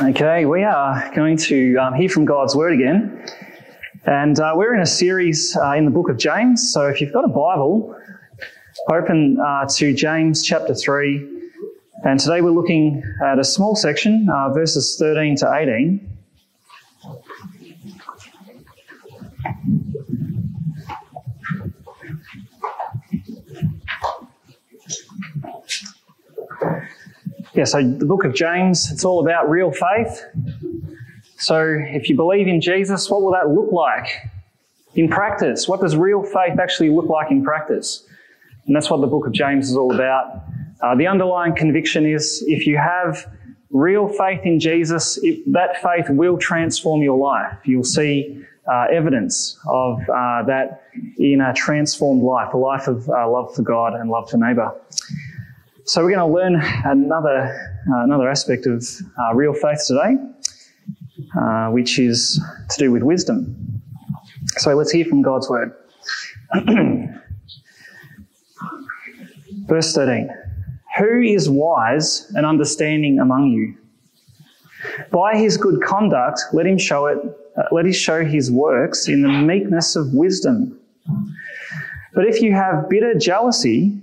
Okay, we are going to um, hear from God's Word again. And uh, we're in a series uh, in the book of James. So if you've got a Bible, open uh, to James chapter 3. And today we're looking at a small section, uh, verses 13 to 18. Yeah, so the book of James, it's all about real faith. So if you believe in Jesus, what will that look like in practice? What does real faith actually look like in practice? And that's what the book of James is all about. Uh, the underlying conviction is if you have real faith in Jesus, it, that faith will transform your life. You'll see uh, evidence of uh, that in a transformed life, a life of uh, love for God and love for neighbour. So we're going to learn another uh, another aspect of uh, real faith today, uh, which is to do with wisdom. So let's hear from God's word. Verse 13. Who is wise and understanding among you? By his good conduct, let him show it, uh, let him show his works in the meekness of wisdom. But if you have bitter jealousy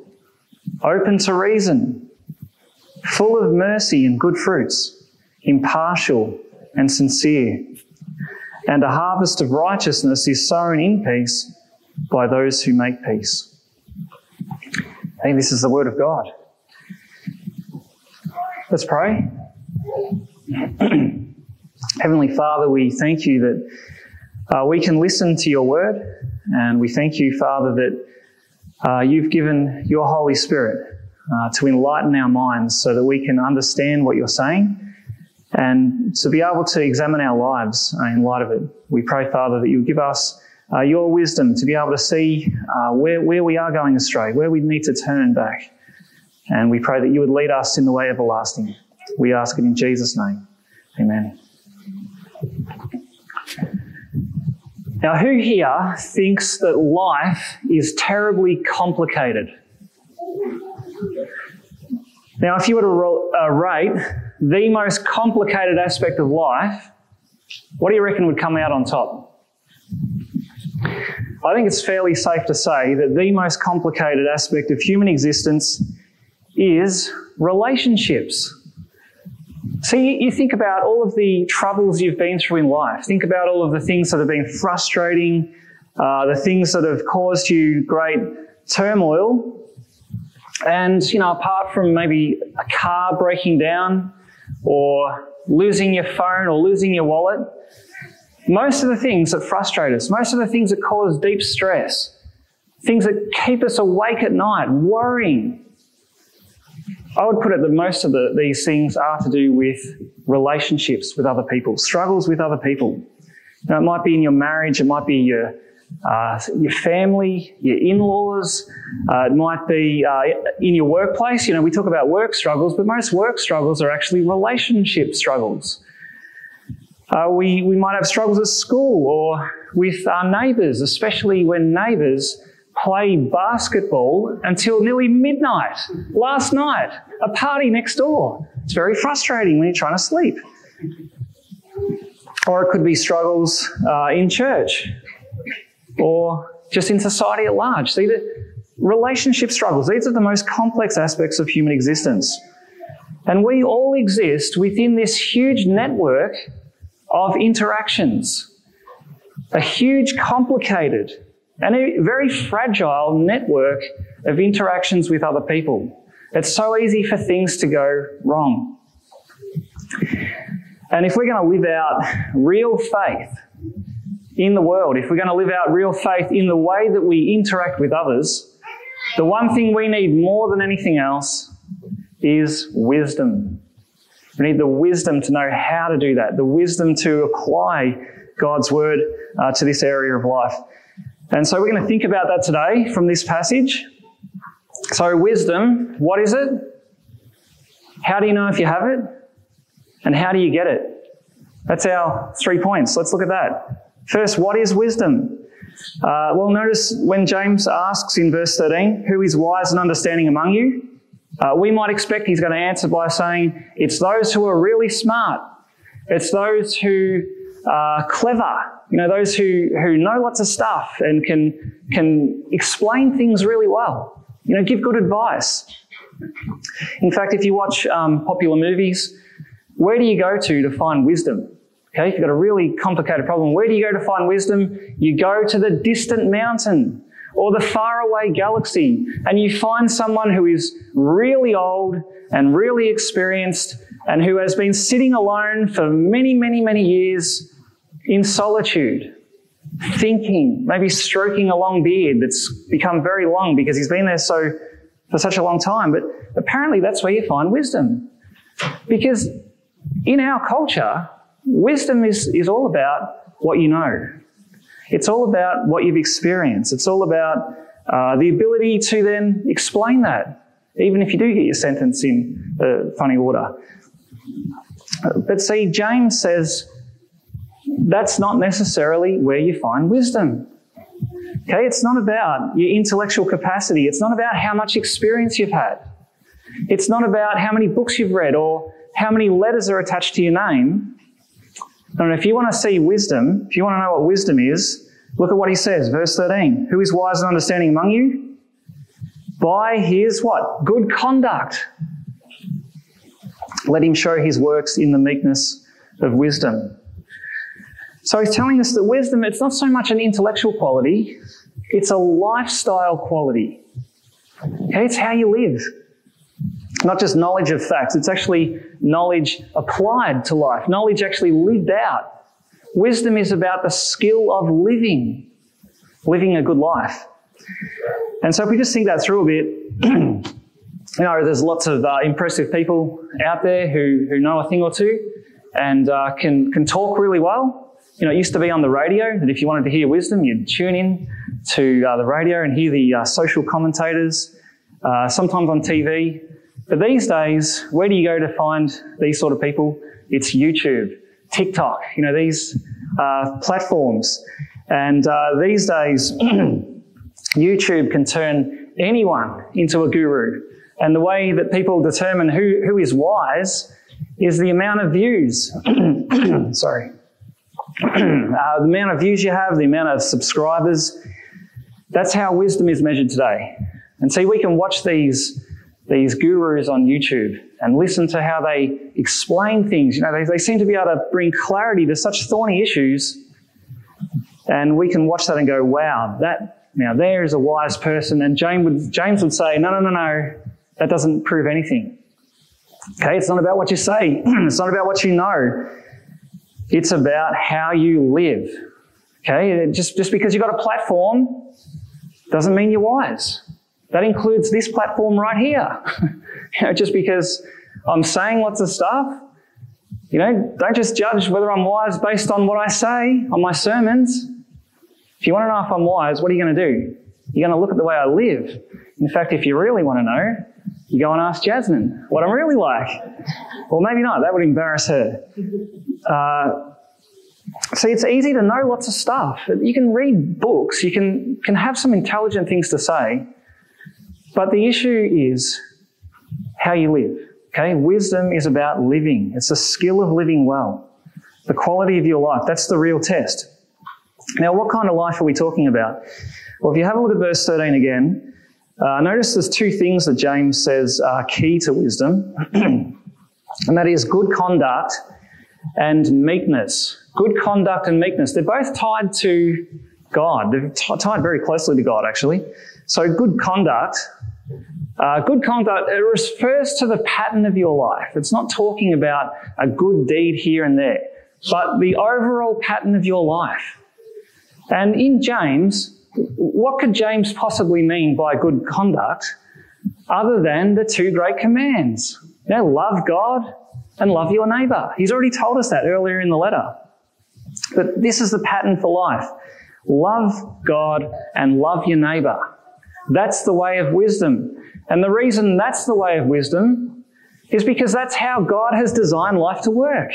open to reason, full of mercy and good fruits, impartial and sincere. And a harvest of righteousness is sown in peace by those who make peace. I think this is the word of God. Let's pray. Heavenly Father, we thank you that uh, we can listen to your word, and we thank you, Father, that uh, you've given your Holy Spirit uh, to enlighten our minds so that we can understand what you're saying and to be able to examine our lives uh, in light of it. We pray, Father, that you give us uh, your wisdom to be able to see uh, where, where we are going astray, where we need to turn back. And we pray that you would lead us in the way everlasting. We ask it in Jesus' name. Amen. Now, who here thinks that life is terribly complicated? Now, if you were to uh, rate the most complicated aspect of life, what do you reckon would come out on top? I think it's fairly safe to say that the most complicated aspect of human existence is relationships. See, you think about all of the troubles you've been through in life. Think about all of the things that have been frustrating, uh, the things that have caused you great turmoil. And, you know, apart from maybe a car breaking down or losing your phone or losing your wallet, most of the things that frustrate us, most of the things that cause deep stress, things that keep us awake at night, worrying, I would put it that most of the, these things are to do with relationships with other people, struggles with other people. Now, it might be in your marriage, it might be your uh, your family, your in-laws. Uh, it might be uh, in your workplace. You know, we talk about work struggles, but most work struggles are actually relationship struggles. Uh, we we might have struggles at school or with our neighbours, especially when neighbours play basketball until nearly midnight last night, a party next door. It's very frustrating when you're trying to sleep. Or it could be struggles uh, in church or just in society at large. See, the relationship struggles, these are the most complex aspects of human existence. And we all exist within this huge network of interactions, a huge, complicated, and a very fragile network of interactions with other people. It's so easy for things to go wrong. And if we're going to live out real faith in the world, if we're going to live out real faith in the way that we interact with others, the one thing we need more than anything else is wisdom. We need the wisdom to know how to do that, the wisdom to apply God's word uh, to this area of life. And so we're going to think about that today from this passage. So, wisdom, what is it? How do you know if you have it? And how do you get it? That's our three points. Let's look at that. First, what is wisdom? Uh, well, notice when James asks in verse 13, who is wise and understanding among you? Uh, we might expect he's going to answer by saying, it's those who are really smart. It's those who are clever. You know, those who, who know lots of stuff and can, can explain things really well. You know, give good advice. In fact, if you watch um, popular movies, where do you go to to find wisdom? Okay, if you've got a really complicated problem, where do you go to find wisdom? You go to the distant mountain or the faraway galaxy and you find someone who is really old and really experienced and who has been sitting alone for many, many, many years in solitude, thinking, maybe stroking a long beard that's become very long because he's been there so for such a long time. But apparently that's where you find wisdom. Because in our culture, Wisdom is, is all about what you know. It's all about what you've experienced. It's all about uh, the ability to then explain that, even if you do get your sentence in a funny order. But see, James says that's not necessarily where you find wisdom. Okay, it's not about your intellectual capacity. It's not about how much experience you've had. It's not about how many books you've read or how many letters are attached to your name. And if you want to see wisdom, if you want to know what wisdom is, look at what he says, verse 13. Who is wise and understanding among you? By his what? Good conduct. Let him show his works in the meekness of wisdom. So he's telling us that wisdom, it's not so much an intellectual quality, it's a lifestyle quality. It's how you live not just knowledge of facts, it's actually knowledge applied to life, knowledge actually lived out. Wisdom is about the skill of living, living a good life. And so if we just think that through a bit, you know, there's lots of uh, impressive people out there who, who know a thing or two and uh, can, can talk really well. You know, it used to be on the radio that if you wanted to hear wisdom, you'd tune in to uh, the radio and hear the uh, social commentators. Uh, sometimes on TV, but these days, where do you go to find these sort of people? It's YouTube, TikTok, you know, these uh, platforms. And uh, these days, YouTube can turn anyone into a guru. And the way that people determine who, who is wise is the amount of views. Sorry. uh, the amount of views you have, the amount of subscribers. That's how wisdom is measured today. And see, we can watch these these gurus on YouTube and listen to how they explain things. You know, they, they seem to be able to bring clarity to such thorny issues. And we can watch that and go, wow, that, now there is a wise person. And James would, James would say, no, no, no, no, that doesn't prove anything. Okay, it's not about what you say. it's not about what you know. It's about how you live. Okay, just, just because you've got a platform doesn't mean you're wise. That includes this platform right here. you know, just because I'm saying lots of stuff, you know, don't just judge whether I'm wise based on what I say on my sermons. If you want to know if I'm wise, what are you going to do? You're going to look at the way I live. In fact, if you really want to know, you go and ask Jasmine what I'm really like. Well, maybe not, that would embarrass her. Uh, see, it's easy to know lots of stuff. You can read books, you can, can have some intelligent things to say, but the issue is how you live. Okay, wisdom is about living. It's a skill of living well. The quality of your life, that's the real test. Now, what kind of life are we talking about? Well, if you have a look at verse 13 again, uh, notice there's two things that James says are key to wisdom, and that is good conduct and meekness. Good conduct and meekness. They're both tied to God. They're t- tied very closely to God, actually. So, good conduct uh, good conduct, it refers to the pattern of your life. It's not talking about a good deed here and there, but the overall pattern of your life. And in James, what could James possibly mean by good conduct other than the two great commands? You know, love God and love your neighbor. He's already told us that earlier in the letter. But this is the pattern for life. Love God and love your neighbor. That's the way of wisdom. And the reason that's the way of wisdom is because that's how God has designed life to work.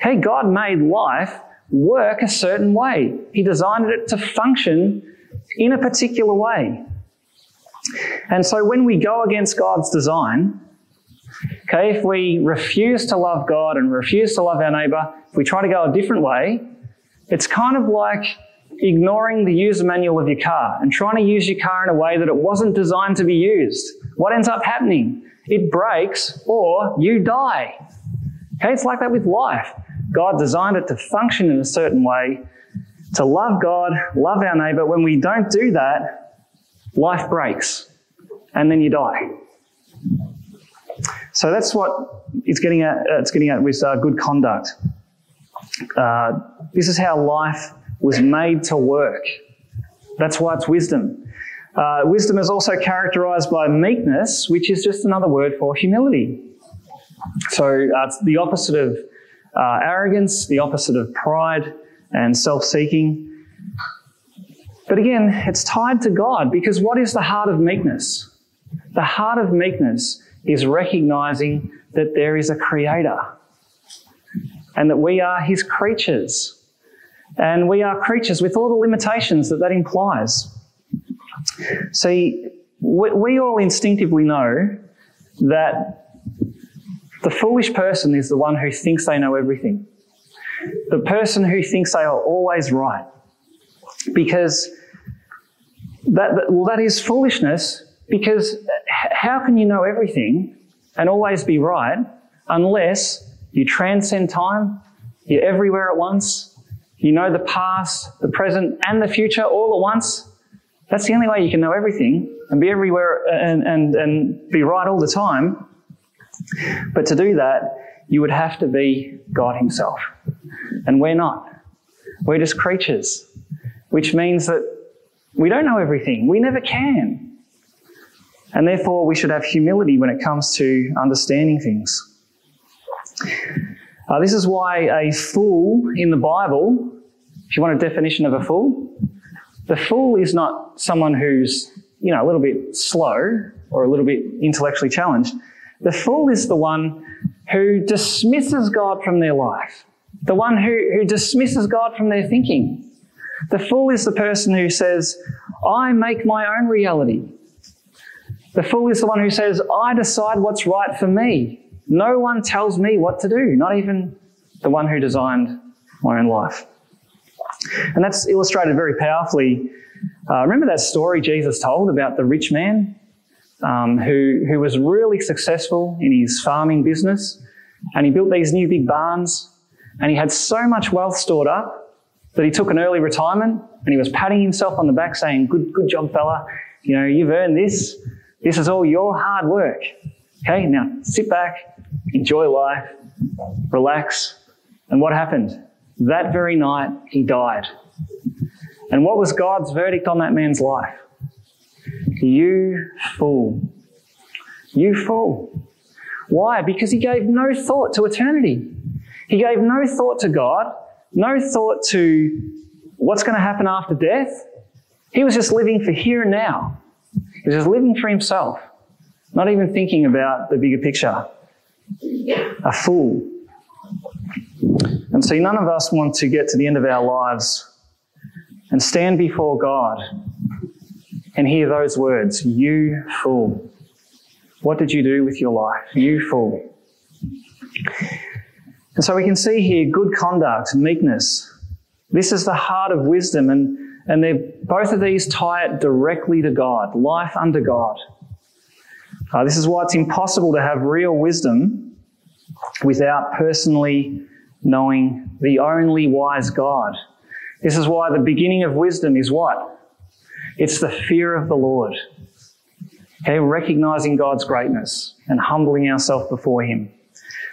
Okay, God made life work a certain way. He designed it to function in a particular way. And so when we go against God's design, okay, if we refuse to love God and refuse to love our neighbor, if we try to go a different way, it's kind of like ignoring the user manual of your car and trying to use your car in a way that it wasn't designed to be used. What ends up happening? It breaks or you die. Okay, it's like that with life. God designed it to function in a certain way, to love God, love our neighbor. When we don't do that, life breaks and then you die. So that's what it's getting at, uh, it's getting at with uh, good conduct. Uh, this is how life was made to work. That's why it's wisdom. Uh, wisdom is also characterized by meekness, which is just another word for humility. So uh, it's the opposite of uh, arrogance, the opposite of pride and self seeking. But again, it's tied to God because what is the heart of meekness? The heart of meekness is recognizing that there is a creator and that we are his creatures. And we are creatures with all the limitations that that implies. See, we, we all instinctively know that the foolish person is the one who thinks they know everything. The person who thinks they are always right. Because that, well, that is foolishness because how can you know everything and always be right unless you transcend time, you're everywhere at once, you know the past, the present, and the future all at once. That's the only way you can know everything and be everywhere and, and, and be right all the time. But to do that, you would have to be God Himself. And we're not. We're just creatures, which means that we don't know everything. We never can. And therefore, we should have humility when it comes to understanding things. Uh, this is why a fool in the Bible if you want a definition of a fool, the fool is not someone who's, you know, a little bit slow or a little bit intellectually challenged. The fool is the one who dismisses God from their life, the one who, who dismisses God from their thinking. The fool is the person who says, I make my own reality. The fool is the one who says, I decide what's right for me. No one tells me what to do, not even the one who designed my own life. And that's illustrated very powerfully. Uh, remember that story Jesus told about the rich man um, who, who was really successful in his farming business and he built these new big barns and he had so much wealth stored up that he took an early retirement and he was patting himself on the back saying, good, good job, fella. You know, you've earned this. This is all your hard work. Okay, now sit back, enjoy life, relax. And what happened? That very night, he died. And what was God's verdict on that man's life? You fool. You fool. Why? Because he gave no thought to eternity. He gave no thought to God, no thought to what's going to happen after death. He was just living for here and now. He was just living for himself, not even thinking about the bigger picture. A fool. And see, none of us want to get to the end of our lives and stand before God and hear those words, You fool. What did you do with your life? You fool. And so we can see here good conduct, meekness. This is the heart of wisdom, and, and both of these tie it directly to God, life under God. Uh, this is why it's impossible to have real wisdom without personally knowing the only wise God. This is why the beginning of wisdom is what? It's the fear of the Lord. Okay, recognizing God's greatness and humbling ourselves before Him.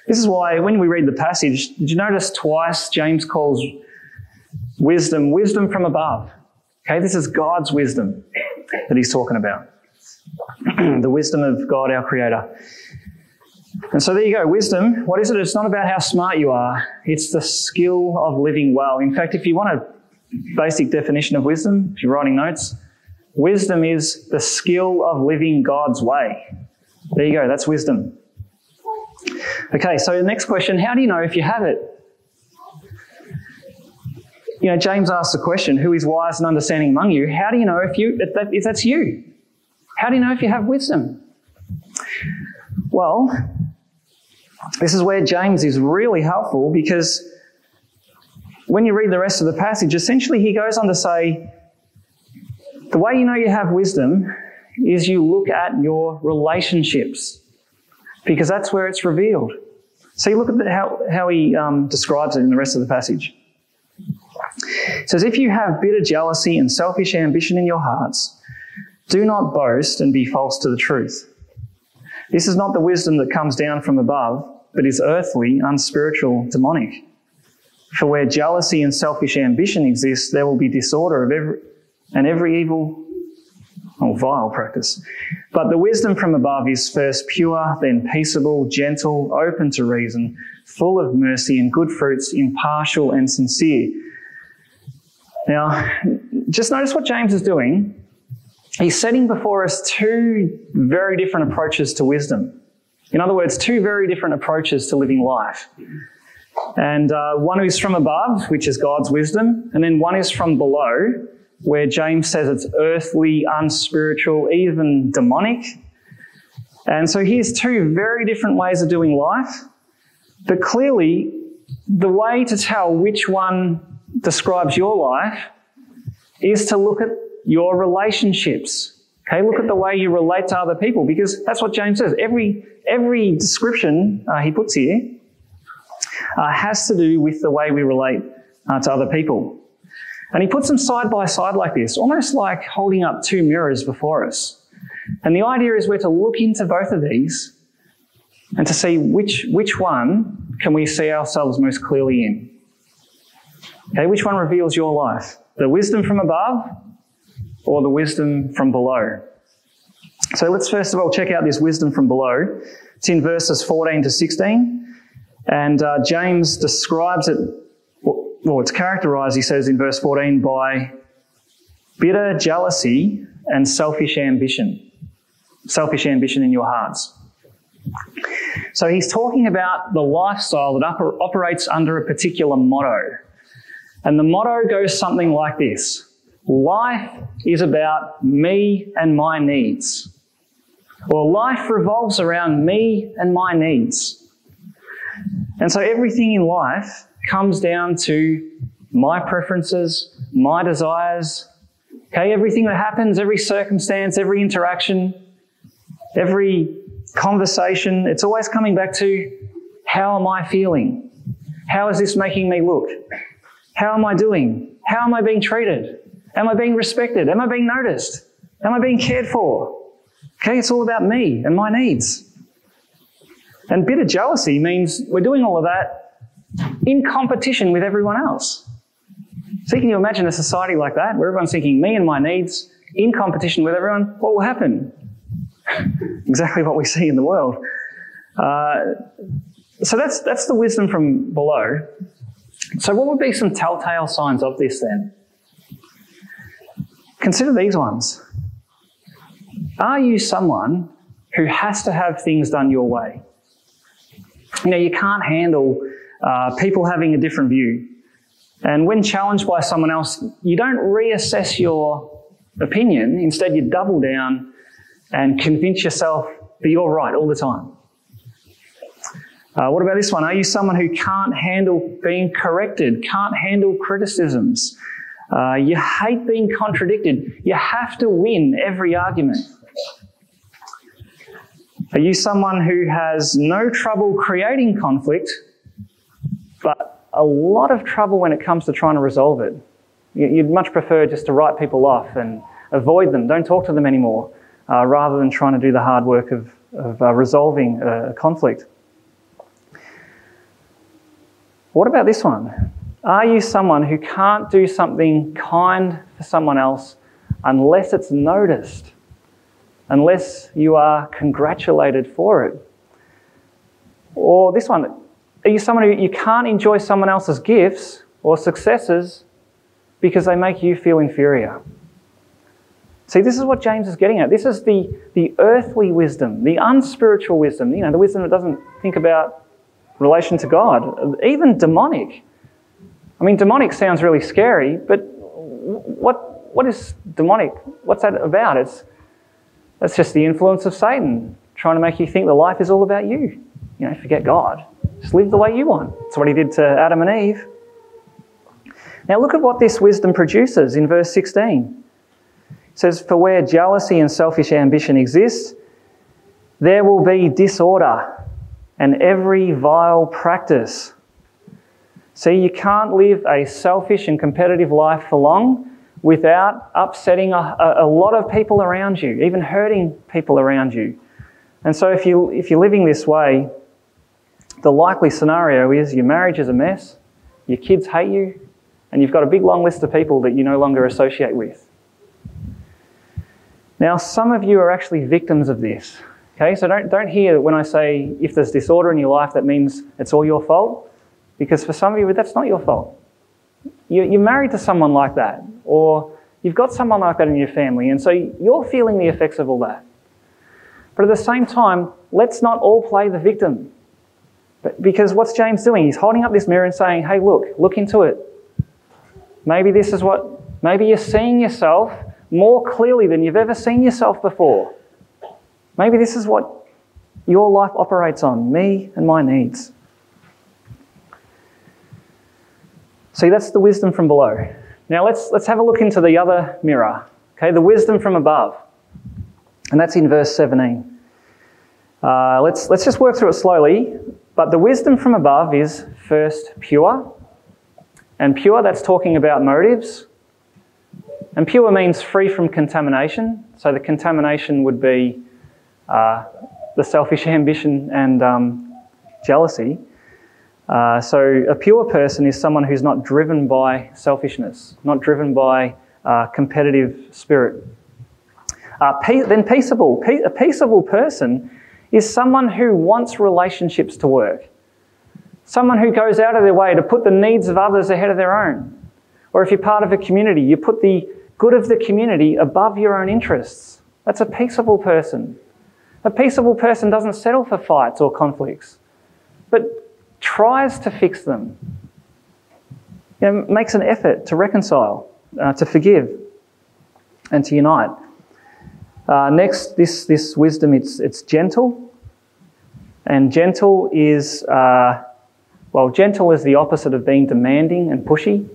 This is why when we read the passage, did you notice twice James calls wisdom wisdom from above? Okay, this is God's wisdom that he's talking about. the wisdom of God, our Creator. And so there you go. Wisdom, what is it? It's not about how smart you are, it's the skill of living well. In fact, if you want a basic definition of wisdom, if you're writing notes, wisdom is the skill of living God's way. There you go. That's wisdom. Okay, so the next question how do you know if you have it? You know, James asked the question, Who is wise and understanding among you? How do you know if, you, if, that, if that's you? How do you know if you have wisdom? Well, this is where James is really helpful because when you read the rest of the passage, essentially he goes on to say, the way you know you have wisdom is you look at your relationships because that's where it's revealed. So you look at how, how he um, describes it in the rest of the passage. It says, If you have bitter jealousy and selfish ambition in your hearts, do not boast and be false to the truth. This is not the wisdom that comes down from above, but is earthly, unspiritual, demonic. For where jealousy and selfish ambition exist, there will be disorder of every, and every evil or vile practice. But the wisdom from above is first pure, then peaceable, gentle, open to reason, full of mercy and good fruits, impartial and sincere. Now, just notice what James is doing. He's setting before us two very different approaches to wisdom. In other words, two very different approaches to living life. And uh, one is from above, which is God's wisdom, and then one is from below, where James says it's earthly, unspiritual, even demonic. And so here's two very different ways of doing life. But clearly, the way to tell which one describes your life is to look at your relationships. Okay, look at the way you relate to other people because that's what James says. Every, every description uh, he puts here uh, has to do with the way we relate uh, to other people. And he puts them side by side like this, almost like holding up two mirrors before us. And the idea is we're to look into both of these and to see which, which one can we see ourselves most clearly in. Okay, which one reveals your life? The wisdom from above or the wisdom from below? So let's first of all check out this wisdom from below. It's in verses 14 to 16. And uh, James describes it well, it's characterized, he says in verse 14, by bitter jealousy and selfish ambition. Selfish ambition in your hearts. So he's talking about the lifestyle that operates under a particular motto. And the motto goes something like this Life is about me and my needs. Or life revolves around me and my needs. And so everything in life comes down to my preferences, my desires. Okay, everything that happens, every circumstance, every interaction, every conversation, it's always coming back to how am I feeling? How is this making me look? How am I doing? How am I being treated? Am I being respected? Am I being noticed? Am I being cared for? Okay, it's all about me and my needs. And bitter jealousy means we're doing all of that in competition with everyone else. So can you imagine a society like that where everyone's thinking me and my needs in competition with everyone? What will happen? exactly what we see in the world. Uh, so that's that's the wisdom from below. So what would be some telltale signs of this then? Consider these ones. Are you someone who has to have things done your way? You know, you can't handle uh, people having a different view. And when challenged by someone else, you don't reassess your opinion. Instead, you double down and convince yourself that you're right all the time. Uh, what about this one? Are you someone who can't handle being corrected, can't handle criticisms? Uh, you hate being contradicted. You have to win every argument. Are you someone who has no trouble creating conflict, but a lot of trouble when it comes to trying to resolve it. You'd much prefer just to write people off and avoid them, don't talk to them anymore, uh, rather than trying to do the hard work of, of uh, resolving a conflict. What about this one? Are you someone who can't do something kind for someone else unless it's noticed, unless you are congratulated for it? Or this one, are you someone who you can't enjoy someone else's gifts or successes because they make you feel inferior? See, this is what James is getting at. This is the, the earthly wisdom, the unspiritual wisdom, you know, the wisdom that doesn't think about relation to God, even demonic. I mean, demonic sounds really scary, but what, what is demonic? What's that about? It's, that's just the influence of Satan trying to make you think that life is all about you. You know, forget God. Just live the way you want. That's what he did to Adam and Eve. Now, look at what this wisdom produces in verse 16. It says, For where jealousy and selfish ambition exist, there will be disorder and every vile practice. See, you can't live a selfish and competitive life for long without upsetting a, a, lot of people around you, even hurting people around you. And so, if, you, if you're living this way, the likely scenario is your marriage is a mess, your kids hate you, and you've got a big long list of people that you no longer associate with. Now, some of you are actually victims of this. Okay, so don't, don't hear that when I say if there's disorder in your life, that means it's all your fault. Because for some of you, that's not your fault. You're married to someone like that, or you've got someone like that in your family, and so you're feeling the effects of all that. But at the same time, let's not all play the victim. Because what's James doing? He's holding up this mirror and saying, hey, look, look into it. Maybe this is what, maybe you're seeing yourself more clearly than you've ever seen yourself before. Maybe this is what your life operates on me and my needs. See, that's the wisdom from below. Now let's, let's have a look into the other mirror. Okay, the wisdom from above. And that's in verse 17. Uh, let's, let's just work through it slowly. But the wisdom from above is first pure. And pure, that's talking about motives. And pure means free from contamination. So the contamination would be uh, the selfish ambition and um, jealousy. Uh, so a pure person is someone who's not driven by selfishness, not driven by uh, competitive spirit. Uh, pe- then peaceable. Pe- a peaceable person is someone who wants relationships to work. Someone who goes out of their way to put the needs of others ahead of their own. Or if you're part of a community, you put the good of the community above your own interests. That's a peaceable person. A peaceable person doesn't settle for fights or conflicts, but tries to fix them. You know, makes an effort to reconcile, uh, to forgive, and to unite. Uh, next, this, this wisdom, it's, it's gentle. And gentle is, uh, well, gentle is the opposite of being demanding and pushy.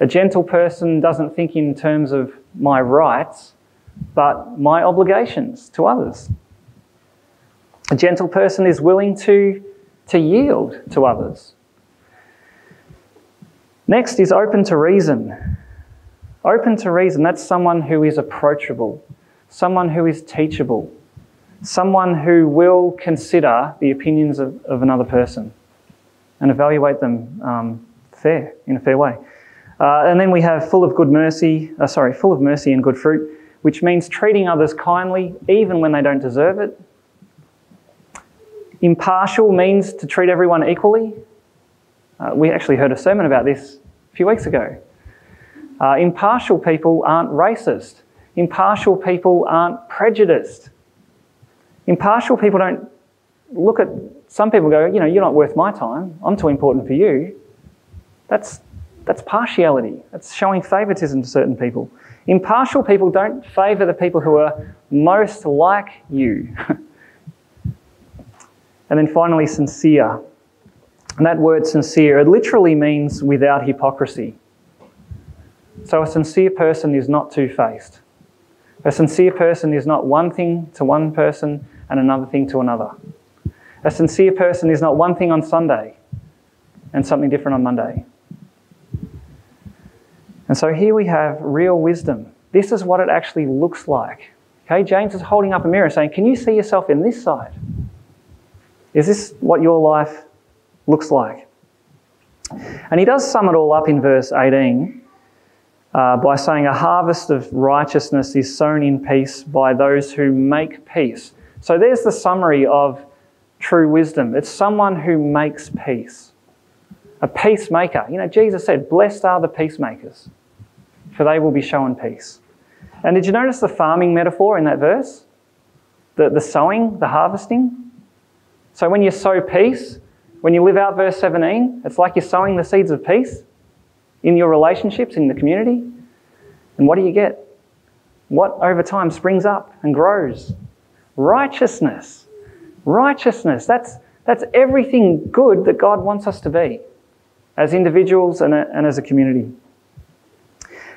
A gentle person doesn't think in terms of my rights, but my obligations to others. A gentle person is willing to, to yield to others. Next is open to reason. Open to reason, that's someone who is approachable, someone who is teachable, someone who will consider the opinions of, of another person and evaluate them um, fair, in a fair way. Uh, and then we have full of good mercy, uh, sorry, full of mercy and good fruit, which means treating others kindly even when they don't deserve it. Impartial means to treat everyone equally. Uh, we actually heard a sermon about this a few weeks ago. Uh, impartial people aren't racist. Impartial people aren't prejudiced. Impartial people don't look at some people go, you know, you're not worth my time. I'm too important for you. That's, that's partiality. That's showing favoritism to certain people. Impartial people don't favour the people who are most like you. and then finally, sincere. And that word sincere, it literally means without hypocrisy. So a sincere person is not two faced. A sincere person is not one thing to one person and another thing to another. A sincere person is not one thing on Sunday and something different on Monday. And so here we have real wisdom. This is what it actually looks like. Okay, James is holding up a mirror saying, Can you see yourself in this side? Is this what your life looks like? And he does sum it all up in verse 18 uh, by saying, A harvest of righteousness is sown in peace by those who make peace. So there's the summary of true wisdom. It's someone who makes peace. A peacemaker. You know, Jesus said, Blessed are the peacemakers, for they will be shown peace. And did you notice the farming metaphor in that verse? The, the sowing, the harvesting? So when you sow peace, when you live out verse 17, it's like you're sowing the seeds of peace in your relationships, in the community. And what do you get? What over time springs up and grows? Righteousness. Righteousness. That's, that's everything good that God wants us to be as individuals and, a, and as a community.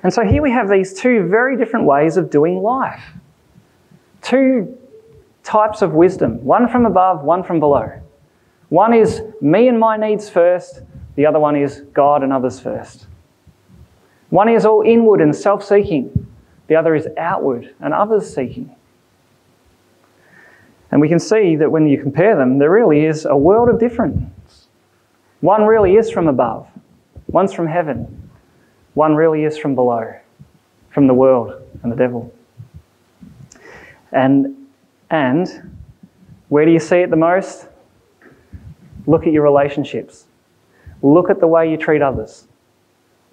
And so here we have these two very different ways of doing life. Two types of wisdom one from above, one from below. One is me and my needs first, the other one is God and others first. One is all inward and self seeking, the other is outward and others seeking. And we can see that when you compare them, there really is a world of difference. One really is from above, one's from heaven, one really is from below, from the world and the devil. And, and where do you see it the most? Look at your relationships. Look at the way you treat others.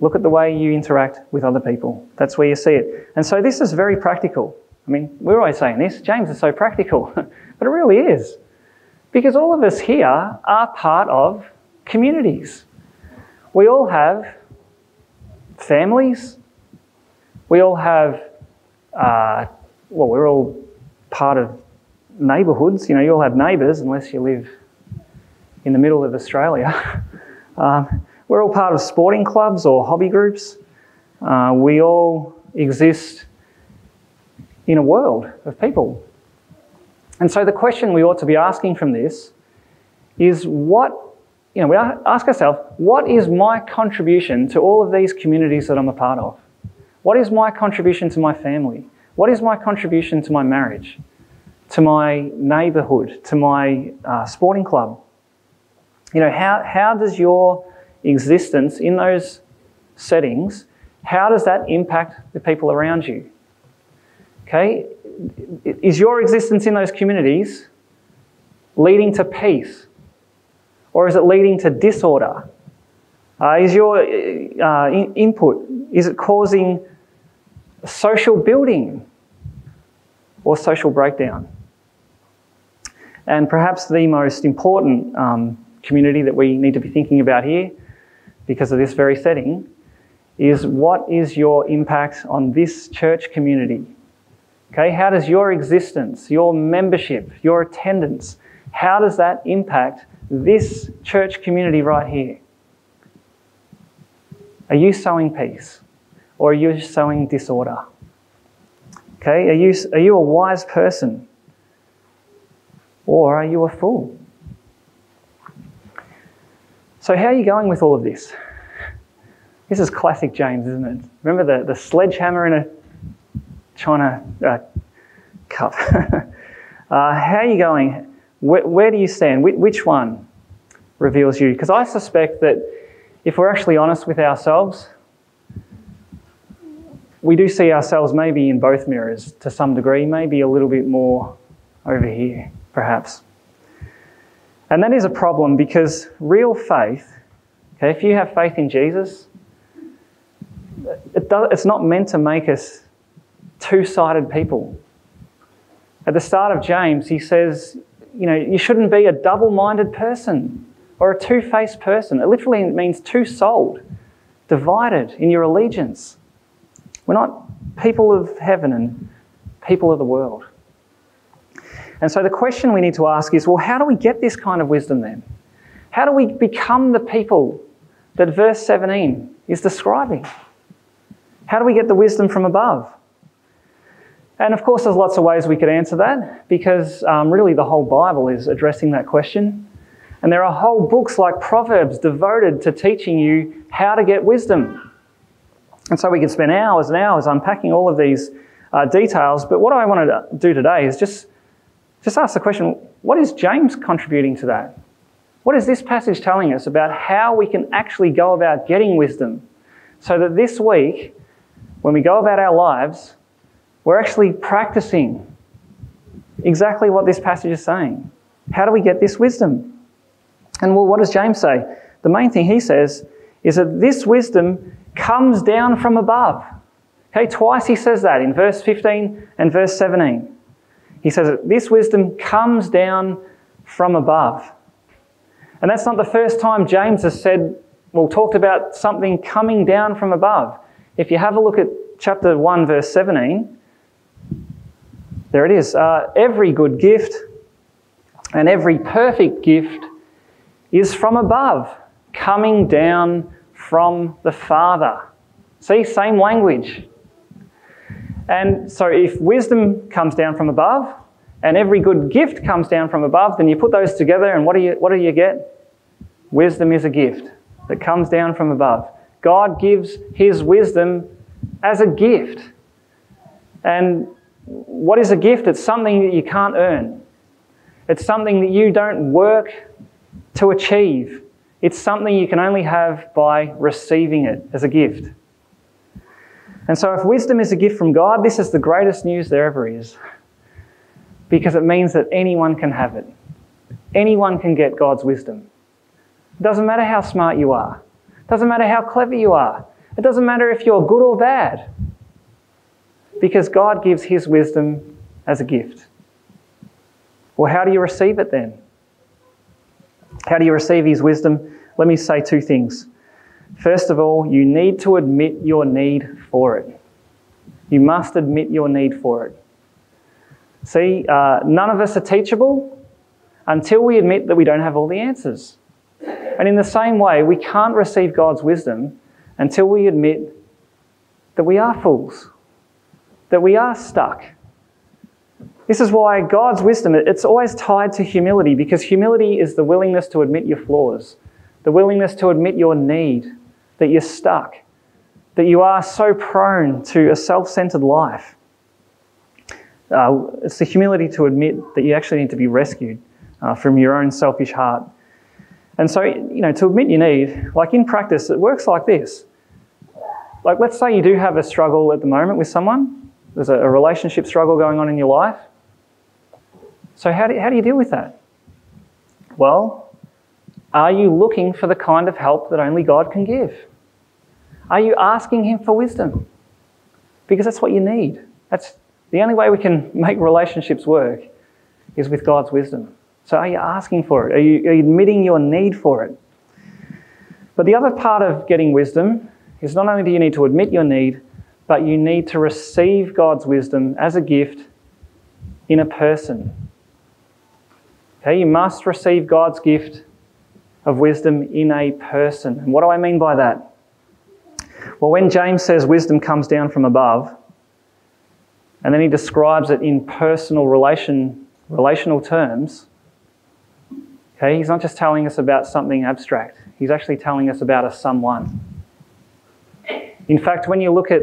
Look at the way you interact with other people. That's where you see it. And so this is very practical. I mean, we're always saying this. James is so practical, but it really is. Because all of us here are part of communities. We all have families. We all have, uh, well, we're all part of neighbourhoods. You know, you all have neighbours unless you live in the middle of Australia. um, we're all part of sporting clubs or hobby groups. Uh, we all exist in a world of people. And so the question we ought to be asking from this is what, you know, we ask ourselves, what is my contribution to all of these communities that I'm a part of? What is my contribution to my family? What is my contribution to my marriage, to my neighbourhood, to my uh, sporting club? You know, how, how does your existence in those settings, how does that impact the people around you? Okay, is your existence in those communities leading to peace? Or is it leading to disorder? Uh, is your uh, in- input, is it causing social building or social breakdown? And perhaps the most important um, community that we need to be thinking about here, because of this very setting, is what is your impact on this church community? Okay, how does your existence, your membership, your attendance, how does that impact this church community right here? Are you sowing peace or are you sowing disorder? Okay, are you, are you a wise person or are you a fool? So, how are you going with all of this? This is classic James, isn't it? Remember the, the sledgehammer in a china uh, cup. uh, how are you going? Where, where do you stand? Wh- which one reveals you? Because I suspect that if we're actually honest with ourselves, we do see ourselves maybe in both mirrors to some degree, maybe a little bit more over here, perhaps. And that is a problem because real faith, okay, if you have faith in Jesus, it does, it's not meant to make us two sided people. At the start of James, he says, you know, you shouldn't be a double minded person or a two faced person. It literally means two souled, divided in your allegiance. We're not people of heaven and people of the world. And so the question we need to ask is well, how do we get this kind of wisdom then? How do we become the people that verse 17 is describing? How do we get the wisdom from above? And of course, there's lots of ways we could answer that because um, really the whole Bible is addressing that question. And there are whole books like Proverbs devoted to teaching you how to get wisdom. And so we could spend hours and hours unpacking all of these uh, details. But what I want to do today is just just ask the question what is James contributing to that? What is this passage telling us about how we can actually go about getting wisdom so that this week, when we go about our lives, we're actually practicing exactly what this passage is saying? How do we get this wisdom? And well, what does James say? The main thing he says is that this wisdom comes down from above. Okay, twice he says that in verse 15 and verse 17. He says this wisdom comes down from above. And that's not the first time James has said, well, talked about something coming down from above. If you have a look at chapter 1, verse 17, there it is. Uh, every good gift and every perfect gift is from above, coming down from the Father. See, same language. And so if wisdom comes down from above and every good gift comes down from above, then you put those together and what do you, what do, you get? Wisdom is a gift that comes down from above. God gives his wisdom as a gift. And what is a gift? It's something that you can't earn. It's something that you don't work to achieve. It's something you can only have by receiving it as a gift. And so, if wisdom is a gift from God, this is the greatest news there ever is. Because it means that anyone can have it. Anyone can get God's wisdom. It doesn't matter how smart you are, it doesn't matter how clever you are, it doesn't matter if you're good or bad. Because God gives His wisdom as a gift. Well, how do you receive it then? How do you receive His wisdom? Let me say two things. First of all, you need to admit your need for it. You must admit your need for it. See, uh, none of us are teachable until we admit that we don't have all the answers. And in the same way, we can't receive God's wisdom until we admit that we are fools, that we are stuck. This is why God's wisdom, it's always tied to humility because humility is the willingness to admit your flaws, the willingness to admit your need, that you're stuck, that you are so prone to a self centered life. Uh, it's the humility to admit that you actually need to be rescued uh, from your own selfish heart. And so, you know, to admit you need, like in practice, it works like this. Like, let's say you do have a struggle at the moment with someone, there's a, a relationship struggle going on in your life. So, how do, how do you deal with that? Well, are you looking for the kind of help that only God can give? Are you asking Him for wisdom? Because that's what you need. That's the only way we can make relationships work is with God's wisdom. So are you asking for it? Are you, are you admitting your need for it? But the other part of getting wisdom is not only do you need to admit your need, but you need to receive God's wisdom as a gift in a person. Okay, you must receive God's gift of wisdom in a person. And what do I mean by that? Well, when James says wisdom comes down from above, and then he describes it in personal relation, relational terms, okay, he's not just telling us about something abstract, he's actually telling us about a someone. In fact, when you look at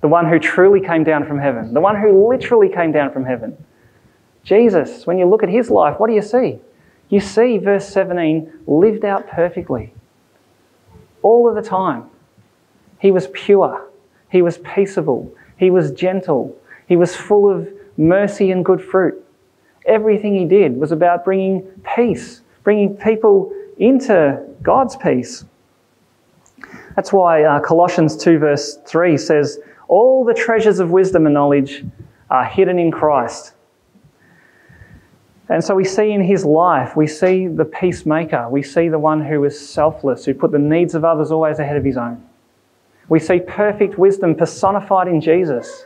the one who truly came down from heaven, the one who literally came down from heaven, Jesus, when you look at his life, what do you see? You see verse 17 lived out perfectly all of the time. He was pure. He was peaceable. He was gentle. He was full of mercy and good fruit. Everything he did was about bringing peace, bringing people into God's peace. That's why uh, Colossians 2, verse 3 says, All the treasures of wisdom and knowledge are hidden in Christ. And so we see in his life, we see the peacemaker, we see the one who is selfless, who put the needs of others always ahead of his own. We see perfect wisdom personified in Jesus.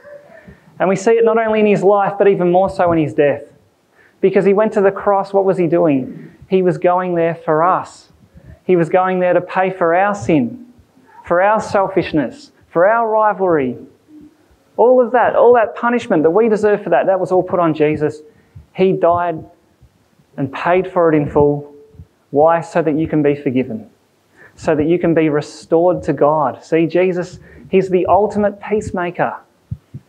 And we see it not only in his life, but even more so in his death. Because he went to the cross, what was he doing? He was going there for us. He was going there to pay for our sin, for our selfishness, for our rivalry. All of that, all that punishment that we deserve for that, that was all put on Jesus. He died and paid for it in full. Why? So that you can be forgiven so that you can be restored to God. See, Jesus, He's the ultimate peacemaker.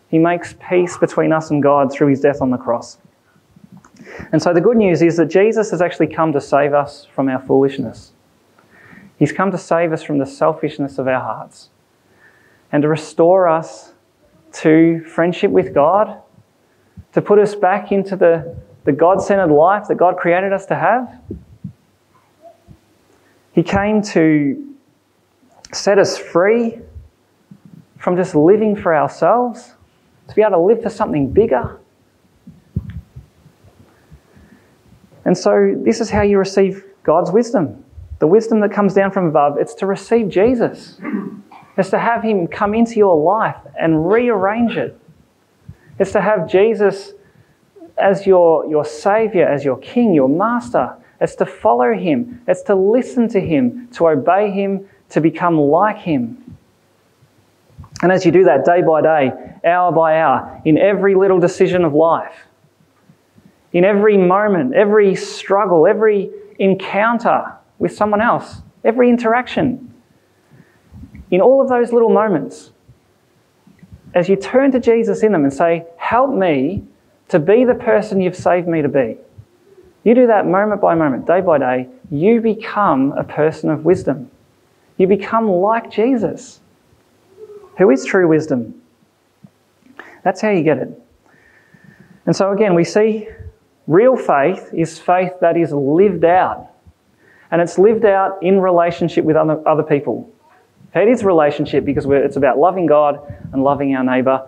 He makes peace between us and God through His death on the cross. And so the good news is that Jesus has actually come to save us from our foolishness. He's come to save us from the selfishness of our hearts and to restore us to friendship with God, to put us back into the, the God centered life that God created us to have. He came to set us free from just living for ourselves, to be able to live for something bigger. And so, this is how you receive God's wisdom. The wisdom that comes down from above, it's to receive Jesus. It's to have Him come into your life and rearrange it. It's to have Jesus as your, your Savior, as your King, your Master. It's to follow Him. It's to listen to Him, to obey Him, to become like Him. And as you do that day by day, hour by hour, in every little decision of life, in every moment, every struggle, every encounter with someone else, every interaction, in all of those little moments, as you turn to Jesus in them and say, Help me to be the person you've saved me to be. You do that moment by moment, day by day, you become a person of wisdom. You become like Jesus, who is true wisdom. That's how you get it. And so, again, we see real faith is faith that is lived out. And it's lived out in relationship with other, other people. It is relationship because it's about loving God and loving our neighbour.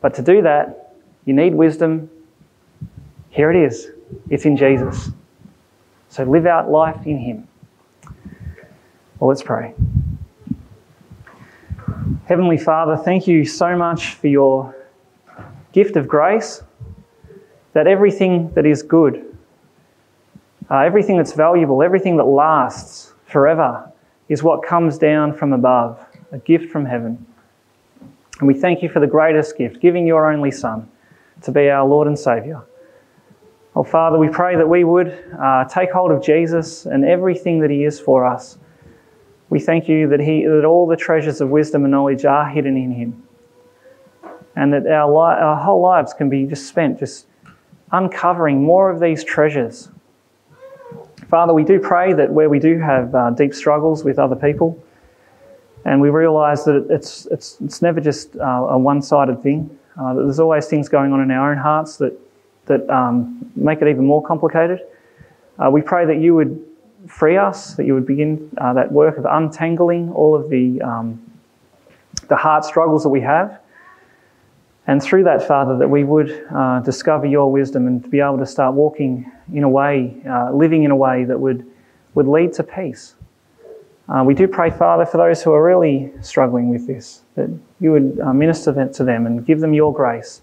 But to do that, you need wisdom. Here it is it's in Jesus. So live out life in Him. Well, let's pray. Heavenly Father, thank you so much for your gift of grace, that everything that is good, uh, everything that's valuable, everything that lasts forever, is what comes down from above, a gift from heaven. And we thank you for the greatest gift, giving your only Son to be our Lord and Saviour. Oh, Father, we pray that we would uh, take hold of Jesus and everything that He is for us. We thank you that, he, that all the treasures of wisdom and knowledge are hidden in Him. And that our, li- our whole lives can be just spent just uncovering more of these treasures. Father, we do pray that where we do have uh, deep struggles with other people, and we realise that it's, it's, it's never just uh, a one sided thing, uh, that there's always things going on in our own hearts that that um, make it even more complicated. Uh, we pray that you would free us, that you would begin uh, that work of untangling all of the, um, the heart struggles that we have. And through that, Father, that we would uh, discover your wisdom and be able to start walking in a way, uh, living in a way that would, would lead to peace. Uh, we do pray, Father, for those who are really struggling with this, that you would uh, minister to them and give them your grace